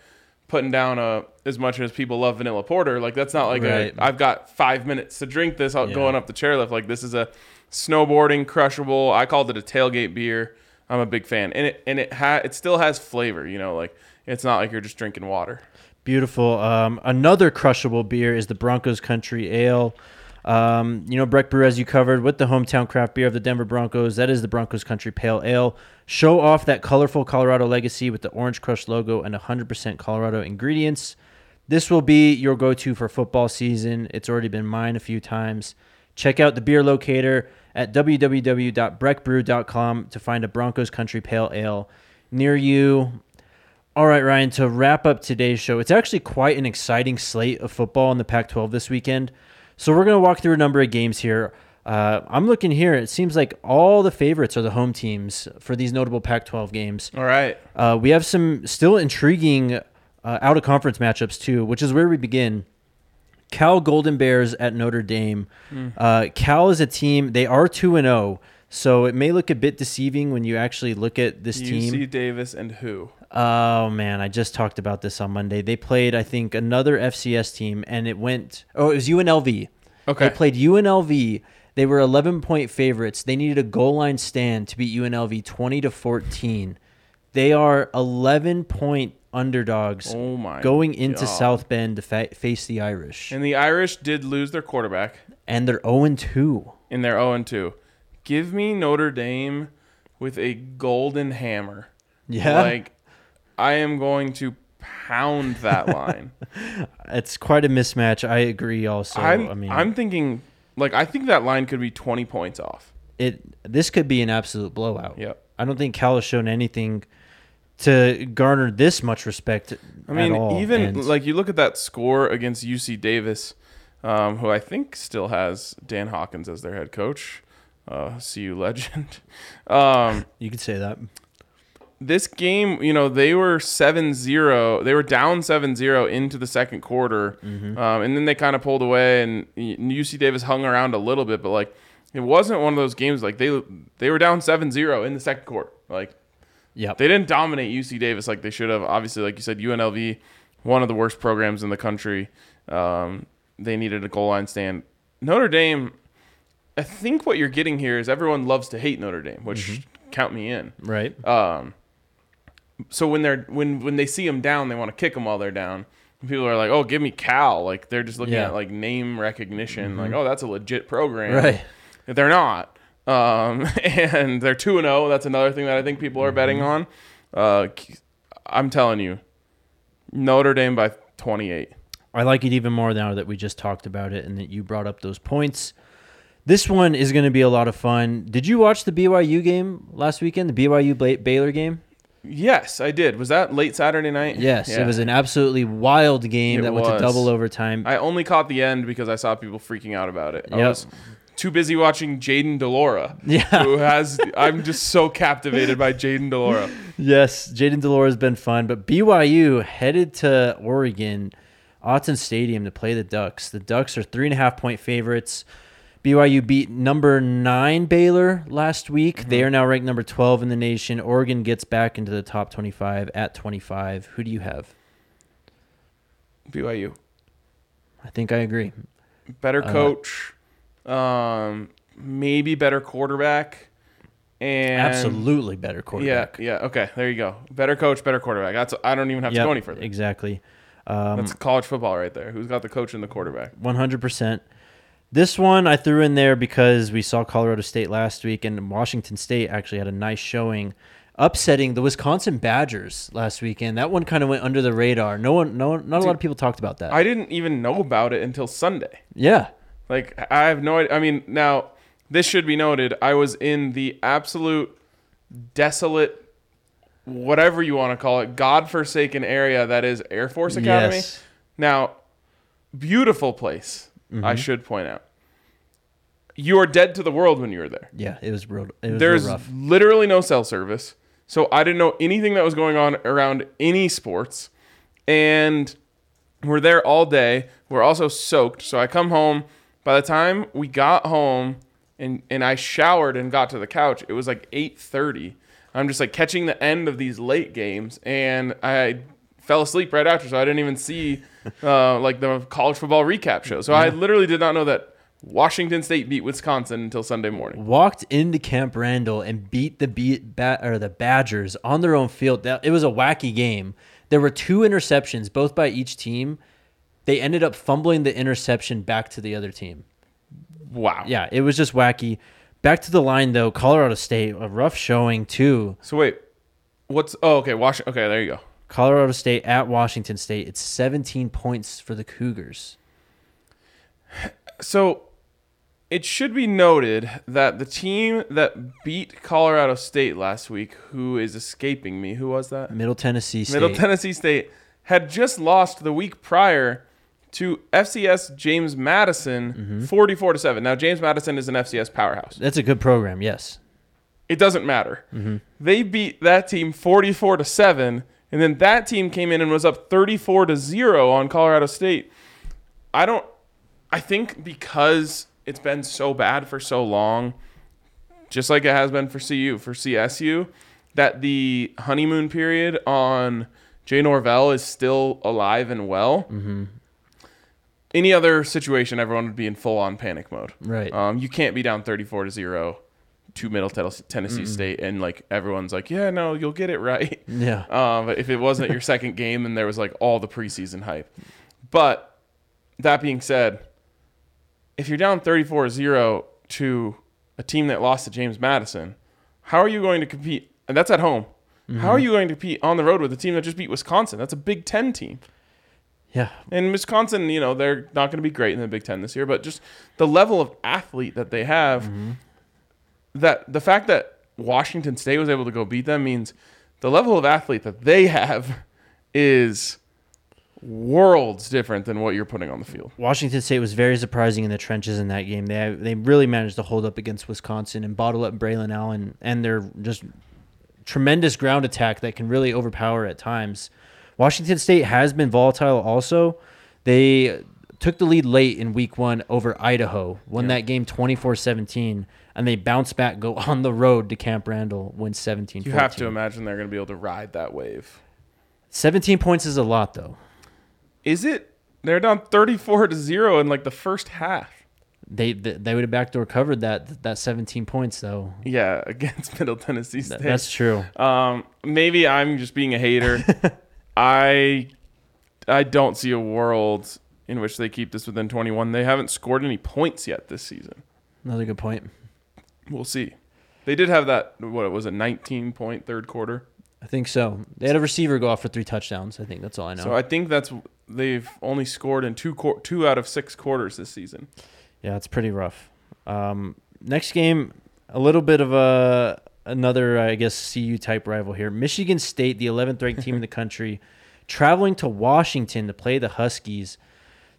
putting down a as much as people love vanilla porter. Like that's not like Right. a I've got five minutes to drink this out Yeah. going up the chairlift. Like this is a snowboarding crushable. I called it a tailgate beer. I'm a big fan, and it and it ha- it still has flavor. You know, like it's not like you're just drinking water. Beautiful. Um, another crushable beer is the Broncos Country Ale. Um, you know, Breck Brew, as you covered, with the hometown craft beer of the Denver Broncos, that is the Broncos Country Pale Ale. Show off that colorful Colorado legacy with the Orange Crush logo and 100% Colorado ingredients. This will be your go to for football season. It's already been mine a few times. Check out the beer locator at www.breckbrew.com to find a Broncos Country Pale Ale near you. All right, Ryan, to wrap up today's show, it's actually quite an exciting slate of football in the Pac 12 this weekend. So we're going to walk through a number of games here. Uh, I'm looking here. It seems like all the favorites are the home teams for these notable Pac 12 games. All right. Uh, we have some still intriguing uh, out of conference matchups, too, which is where we begin. Cal Golden Bears at Notre Dame. Uh, Cal is a team, they are 2 and 0. So it may look a bit deceiving when you actually look at this team. UC Davis and who? Oh man, I just talked about this on Monday. They played, I think, another FCS team, and it went. Oh, it was UNLV. Okay. They played UNLV. They were 11 point favorites. They needed a goal line stand to beat UNLV 20 to 14. They are 11 point underdogs Oh my going into God. South Bend to fa- face the Irish, And the Irish did lose their quarterback and they're 0 2. in their 0 2. Give me Notre Dame with a golden hammer. Yeah, Like, I am going to pound that line. [laughs] it's quite a mismatch. I agree. Also, I'm, I mean, I'm thinking, like, I think that line could be 20 points off. it this could be an absolute blowout. Yep. I don't think Cal has shown anything to garner this much respect. I mean, even And- like you look at that score against UC Davis, um, who I think still has Dan Hawkins as their head coach, uh, CU legend. [laughs] Um, you could say that. this game, you know, they were 7-0. They were down 7-0 into the second quarter. Um, and then they kind of pulled away and UC Davis hung around a little bit, but like it wasn't one of those games like they they were down 7-0 in the second quarter. Like Yep. They didn't dominate UC Davis like they should have. Obviously, like you said, UNLV, one of the worst programs in the country. Um, they needed a goal line stand. Notre Dame, I think what you're getting here is everyone loves to hate Notre Dame, which Mm-hmm. count me in. right. Um, so when they're when when they see them down, they want to kick them while they're down. And people are like, "Oh, give me Cal!" Like they're just looking Yeah. at like name recognition, like, "Oh, that's a legit program." Right. They're not. Um, [laughs] and they're 2 and 0. That's another thing that I think people are betting on. Uh, I'm telling you, Notre Dame by 28. I like it even more now that we just talked about it and that you brought up those points. This one is going to be a lot of fun. Did you watch the BYU game last weekend? The BYU Baylor game? Yes, I did. Was that late Saturday night? Yes, Yeah. it was an absolutely wild game It that went to double overtime. I only caught the end because I saw people freaking out about it. I was too busy watching Jayden de Laura. Yeah. Who has I'm just so captivated by Jayden de Laura. yes, Jayden de Laura has been fun, but BYU headed to Oregon, Autzen Stadium to play the Ducks. The Ducks are three and a half point favorites. BYU beat number nine Baylor last week. They are now ranked number 12 in the nation. Oregon gets back into the top 25 at 25. Who do you have? BYU. I think I agree. Better Uh, coach. Um maybe better quarterback. And Absolutely better quarterback. yeah. yeah. Okay, there you go. Better coach, better quarterback. That's I don't even have to go any further. Exactly. Um, That's college football right there. Who's got the coach and the quarterback? 100%. This one I threw in there because we saw Colorado State last week, and Washington State actually had a nice showing, upsetting the Wisconsin Badgers last weekend. That one kind of went under the radar. No one, no, not a lot of people talked about that. I didn't even know about it until Sunday. yeah, Like I have no idea. I mean, now this should be noted. I was in the absolute desolate, whatever you want to call it, godforsaken area that is Air Force Academy. Yes. Now, beautiful place. Mm-hmm. I should point out. You are dead to the world when you were there. yeah, it was real. It was There's real literally no cell service. So I didn't know anything that was going on around any sports. And we're there all day. We're also soaked. So I come home. By the time we got home and, and I showered and got to the couch, it was like 8:30. I'm just like catching the end of these late games and I fell asleep right after, so I didn't even see [laughs] uh, like the college football recap show. So I literally did not know that Washington State beat Wisconsin until Sunday morning. Walked into Camp Randall and beat the beat bat or the Badgers on their own field. That it was a wacky game. There were two interceptions, both by each team. They ended up fumbling the interception back to the other team. Wow. Yeah, it was just wacky. Back to the line though, Colorado State, a rough showing too. So wait, what's? Oh, okay. Washington. Okay, there you go. Colorado State at Washington State. It's 17 points for the Cougars. So it should be noted that the team that beat Colorado State last week, who is escaping me, who was that? Middle Tennessee State. Middle Tennessee State had just lost the week prior to FCS James Madison, Mm-hmm. 44 to seven. Now James Madison is an FCS powerhouse. That's a good program, yes. It doesn't matter. Mm-hmm. They beat that team 44 to 7 and then that team came in and was up 34 to 0 on Colorado State. I don't I think because it's been so bad for so long, just like it has been for CU, for CSU, that the honeymoon period on Jay Norvell is still alive and well. Mm-hmm. Any other situation, everyone would be in full on panic mode. Right. Um, you can't be down 34 to 0 to Middle Ten- Tennessee State and like everyone's like, yeah, no, you'll get it right. Yeah. Um, [laughs] but if it wasn't your second game and there was like all the preseason hype. But that being said, if you're down 34 0 to a team that lost to James Madison, how are you going to compete? And that's at home. How are you going to compete on the road with a team that just beat Wisconsin? That's a Big Ten team. Yeah. And Wisconsin, you know, they're not going to be great in the Big Ten this year, but just the level of athlete that they have, mm-hmm. that the fact that Washington State was able to go beat them means the level of athlete that they have is worlds different than what you're putting on the field. Washington State was very surprising in the trenches in that game. They they really managed to hold up against Wisconsin and bottle up Braylon Allen and their just tremendous ground attack that can really overpower at times. Washington State has been volatile also. They took the lead late in week one over Idaho, won Yeah. that game 24 17, and they bounce back, go [laughs] on the road to Camp Randall, win 17 You have to imagine they're going to be able to ride that wave. 17 points is a lot, though. Is it? They're down 34 to 0 in like the first half. They they, they would have backdoor covered that that 17 points, though. Yeah, [laughs] against Middle Tennessee State. that's true. Um, maybe I'm just being a hater. [laughs] I I don't see a world in which they keep this within 21. They haven't scored any points yet this season. Another good point. We'll see. They did have that what was a 19 point third quarter. I think so. They had a receiver go off for three touchdowns. I think that's all I know. So I think that's they've only scored in two quar two out of six quarters this season. Yeah, it's pretty rough. Um, next game, a little bit of a another, I guess, CU type rival here. Michigan State, the 11th ranked team in the [laughs] country, traveling to Washington to play the Huskies.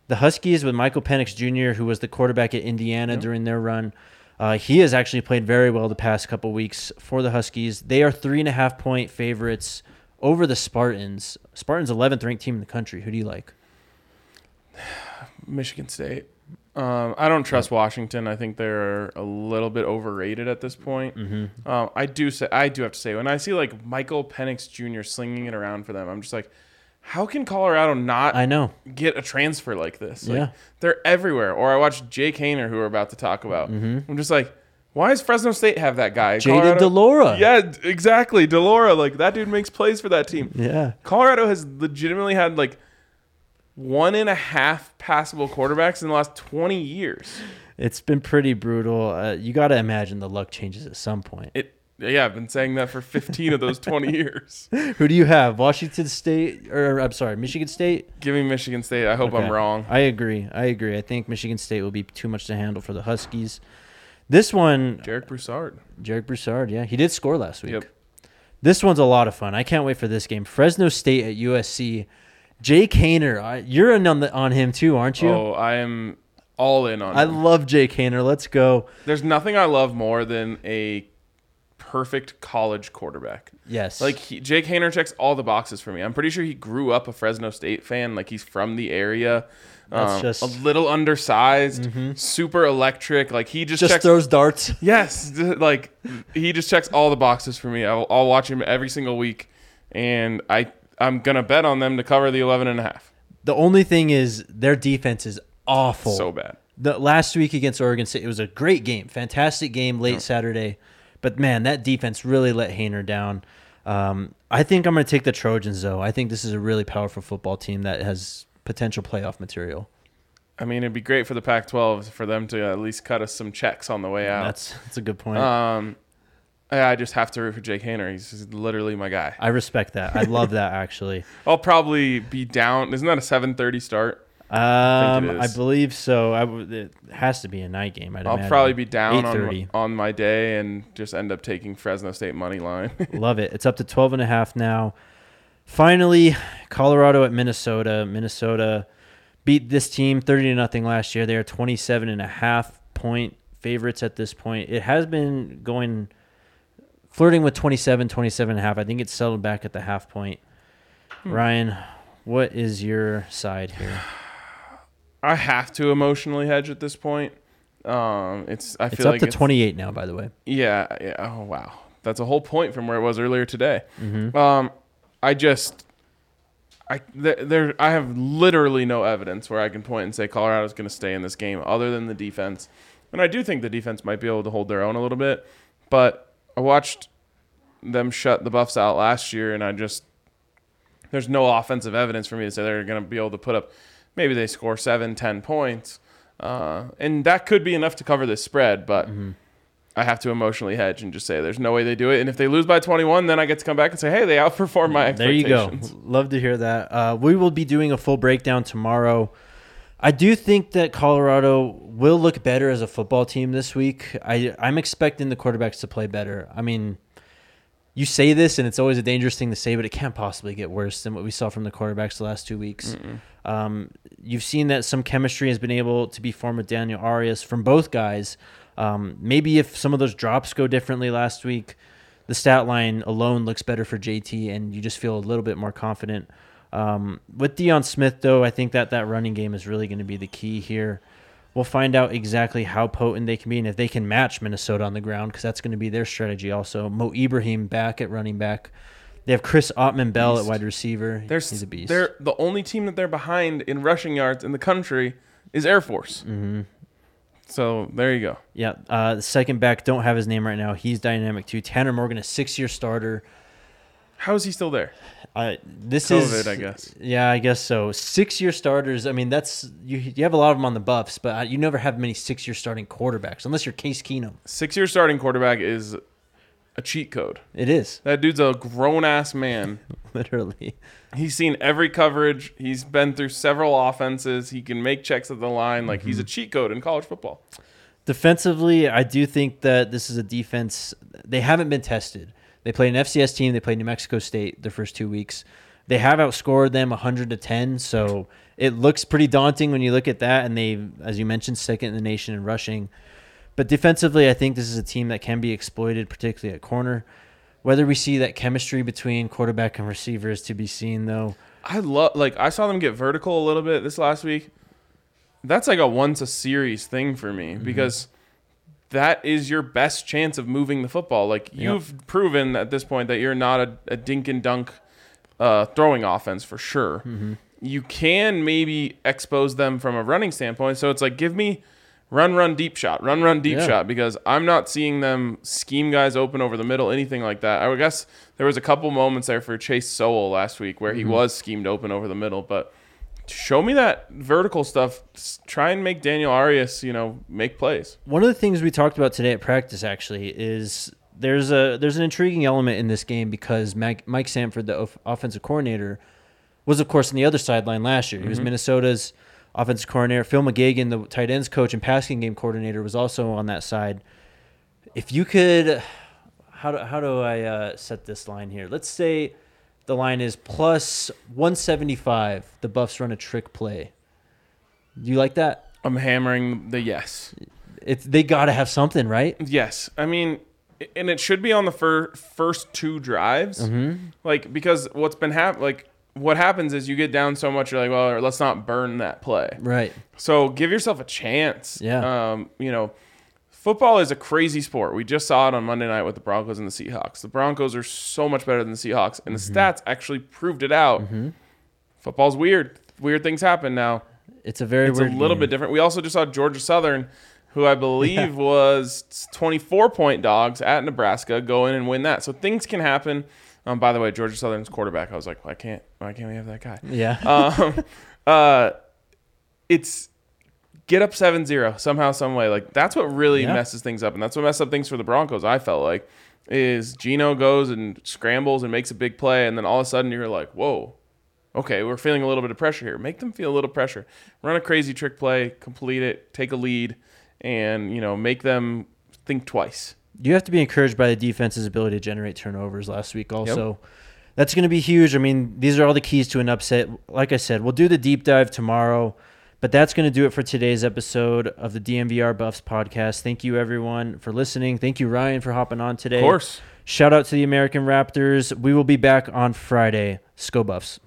The Huskies with Michael Penix Jr., who was the quarterback at Indiana during their run. Uh, he has actually played very well the past couple weeks for the Huskies. They are three and a half point favorites over the Spartans. Spartans 11th ranked team in the country. Who do you like? [sighs] Michigan State. Um, I don't trust Washington. I think they're a little bit overrated at this point. Mm-hmm. Um, I do say I do have to say when I see like Michael Penix Jr. slinging it around for them, I'm just like, how can Colorado not I know. get a transfer like this? Like, Yeah. they're everywhere. Or I watched Jake Haener, who we're about to talk about. I'm just like, why does Fresno State have that guy? Mm-hmm. Jayden de Laura. Yeah, exactly. de Laura, like that dude makes plays for that team. Yeah. Colorado has legitimately had like one and a half passable quarterbacks in the last 20 years. It's been pretty brutal. Uh, you got to imagine the luck changes at some point. It yeah, I've been saying that for 15 of those 20 years. [laughs] Who do you have? Washington State, or I'm sorry, Michigan State? Give me Michigan State. I hope Okay. I'm wrong. I agree. I agree. I think Michigan State will be too much to handle for the Huskies. This one, Jarek Broussard. Jarek Broussard, yeah, he did score last week. Yep. This one's a lot of fun. I can't wait for this game. Fresno State at USC. Jake Haener, I- you're in on, the, on him too, aren't you? Oh, I am all in on I him. love Jake Haener. Let's go. There's nothing I love more than a perfect college quarterback. Yes. Like he, Jake Haener checks all the boxes for me. I'm pretty sure he grew up a Fresno State fan. Like he's from the area. That's Um, just- a little undersized, super electric. Like he just, just checks. throws darts. yes, [laughs] like he just checks all the boxes for me. I'll, I'll watch him every single week, and I I'm gonna bet on them to cover the 11 and a half. The only thing is their defense is awful. So bad. the last week against Oregon State, it was a great game, fantastic game late Saturday. But man, that defense really let Haener down. Um, I think I'm going to take the Trojans though. I think this is a really powerful football team that has potential playoff material. I mean, it'd be great for the Pac-12 for them to at least cut us some checks on the way out. That's that's a good point. Um, I I just have to root for Jake Haener. He's literally my guy. I respect that. I love that [laughs] actually. I'll probably be down. Isn't that a 7:30 start? Um, it I believe so. I w- it has to be a night game. I'd I'll imagine. probably be down on, 8:30. on my day and just end up taking Fresno State money line. [laughs] Love it. It's up to 12 and a half now. Finally, Colorado at Minnesota. Minnesota beat this team 30 to nothing last year. They are 27 and a half point favorites at this point. It has been going flirting with 27, 27 and a half. I think it's settled back at the half point. Hmm. Ryan, what is your side here? [sighs] I have to emotionally hedge at this point. Um, it's I feel It's feel up like to it's, 28 now, by the way. Yeah, yeah. Oh wow, that's a whole point from where it was earlier today. Mm-hmm. Um, I just, I there, there, I have literally no evidence where I can point and say Colorado's going to stay in this game, other than the defense. And I do think the defense might be able to hold their own a little bit, but I watched them shut the Buffs out last year, and I just there's no offensive evidence for me to say they're going to be able to put up. Maybe they score seven, ten points, uh, and that could be enough to cover this spread, but. I have to emotionally hedge and just say there's no way they do it. And if they lose by 21, then I get to come back and say, hey, they outperformed my There you go. Love to hear that. Uh, we will be doing a full breakdown tomorrow. I do think that Colorado will look better as a football team this week. I, I'm expecting the quarterbacks to play better. I mean, you say this, and it's always a dangerous thing to say, but it can't possibly get worse than what we saw from the quarterbacks the last two weeks. Um, you've seen that some chemistry has been able to be formed with Daniel Arias from both guys. Um, maybe if some of those drops go differently last week, the stat line alone looks better for JT, and you just feel a little bit more confident. Um, with Deion Smith, though, I think that that running game is really going to be the key here. We'll find out exactly how potent they can be and if they can match Minnesota on the ground because that's going to be their strategy. Also, Mo Ibrahim back at running back. They have Chris Autman-Bell at wide receiver. They're, He's a beast. they're the only team that they're behind in rushing yards in the country is Air Force. hmm So there you go. Yeah, uh, the second back don't have his name right now. He's dynamic too. Tanner Morgan, a six-year starter. How is he still there? Uh, this COVID, is I guess. Yeah, I guess so. Six-year starters. I mean, that's you. You have a lot of them on the Buffs, but you never have many six-year starting quarterbacks unless you're Case Keenum. Six year starting quarterback is a cheat code. It is That dude's a grown ass man. [laughs] literally. He's seen every coverage. He's been through several offenses. He can make checks at the line. Like Mm-hmm. he's a cheat code in college football. Defensively, I do think that this is a defense. They haven't been tested. They played an FCS team. They played New Mexico State the first two weeks. They have outscored them 100 to 10. So it looks pretty daunting when you look at that. And they, as you mentioned, second in the nation in rushing. But defensively, I think this is a team that can be exploited, particularly at corner. Whether we see that chemistry between quarterback and receiver is to be seen, though. I love like I saw them get vertical a little bit this last week. That's like a once a series thing for me Mm-hmm. because that is your best chance of moving the football. Like you've proven at this point that you're not a, a dink and dunk uh, throwing offense for sure. Mm-hmm. You can maybe expose them from a running standpoint. So it's like give me run, run, deep shot, run, run, deep Yeah. shot because I'm not seeing them scheme guys open over the middle, anything like that. I would guess there was a couple moments there for Chase Sowell last week where Mm-hmm. he was schemed open over the middle, but show me that vertical stuff. Try and make Daniel Arias, you know, make plays. One of the things we talked about today at practice actually is there's a there's an intriguing element in this game because Mike, Mike Sanford, the offensive coordinator, was of course on the other sideline last year. He was Minnesota's offensive coordinator. Phil McGeoghan, the tight ends coach and passing game coordinator, was also on that side. If you could, how do how do I uh, set this line here? Let's say the line is plus 175. The Buffs run a trick play. Do you like that? I'm hammering the yes. It's they got to have something, right? Yes. I mean, and it should be on the fir- first two drives. Mm-hmm. Like, because what's been hap- like, what happens is you get down so much, you're like, well, let's not burn that play. Right. So give yourself a chance. Yeah. Um, you know, football is a crazy sport. We just saw it on Monday night with the Broncos and the Seahawks. The Broncos are so much better than the Seahawks, and the stats actually proved it out. Football's weird. Weird things happen now. It's a very It's a little game. bit different. We also just saw Georgia Southern, who I believe was 24 point dogs at Nebraska, go in and win that. So things can happen. Um, by the way, Georgia Southern's quarterback, I was like, why can't why can't we have that guy? Yeah. um, [laughs] uh, it's get up 7-0 somehow, some way. Like that's what really Yeah. messes things up, and that's what messed up things for the Broncos. I felt like is Geno goes and scrambles and makes a big play, and then all of a sudden you're like, whoa. Okay, we're feeling a little bit of pressure here. Make them feel a little pressure. Run a crazy trick play, complete it, take a lead, and you know make them think twice. you have to be encouraged by the defense's ability to generate turnovers last week also. That's going to be huge. I mean, these are all the keys to an upset. Like I said, we'll do the deep dive tomorrow, but that's going to do it for today's episode of the DNVR Buffs podcast. Thank you everyone for listening. Thank you Ryan for hopping on today. Of course. Shout out to the American Raptors. We will be back on Friday. Sko Buffs.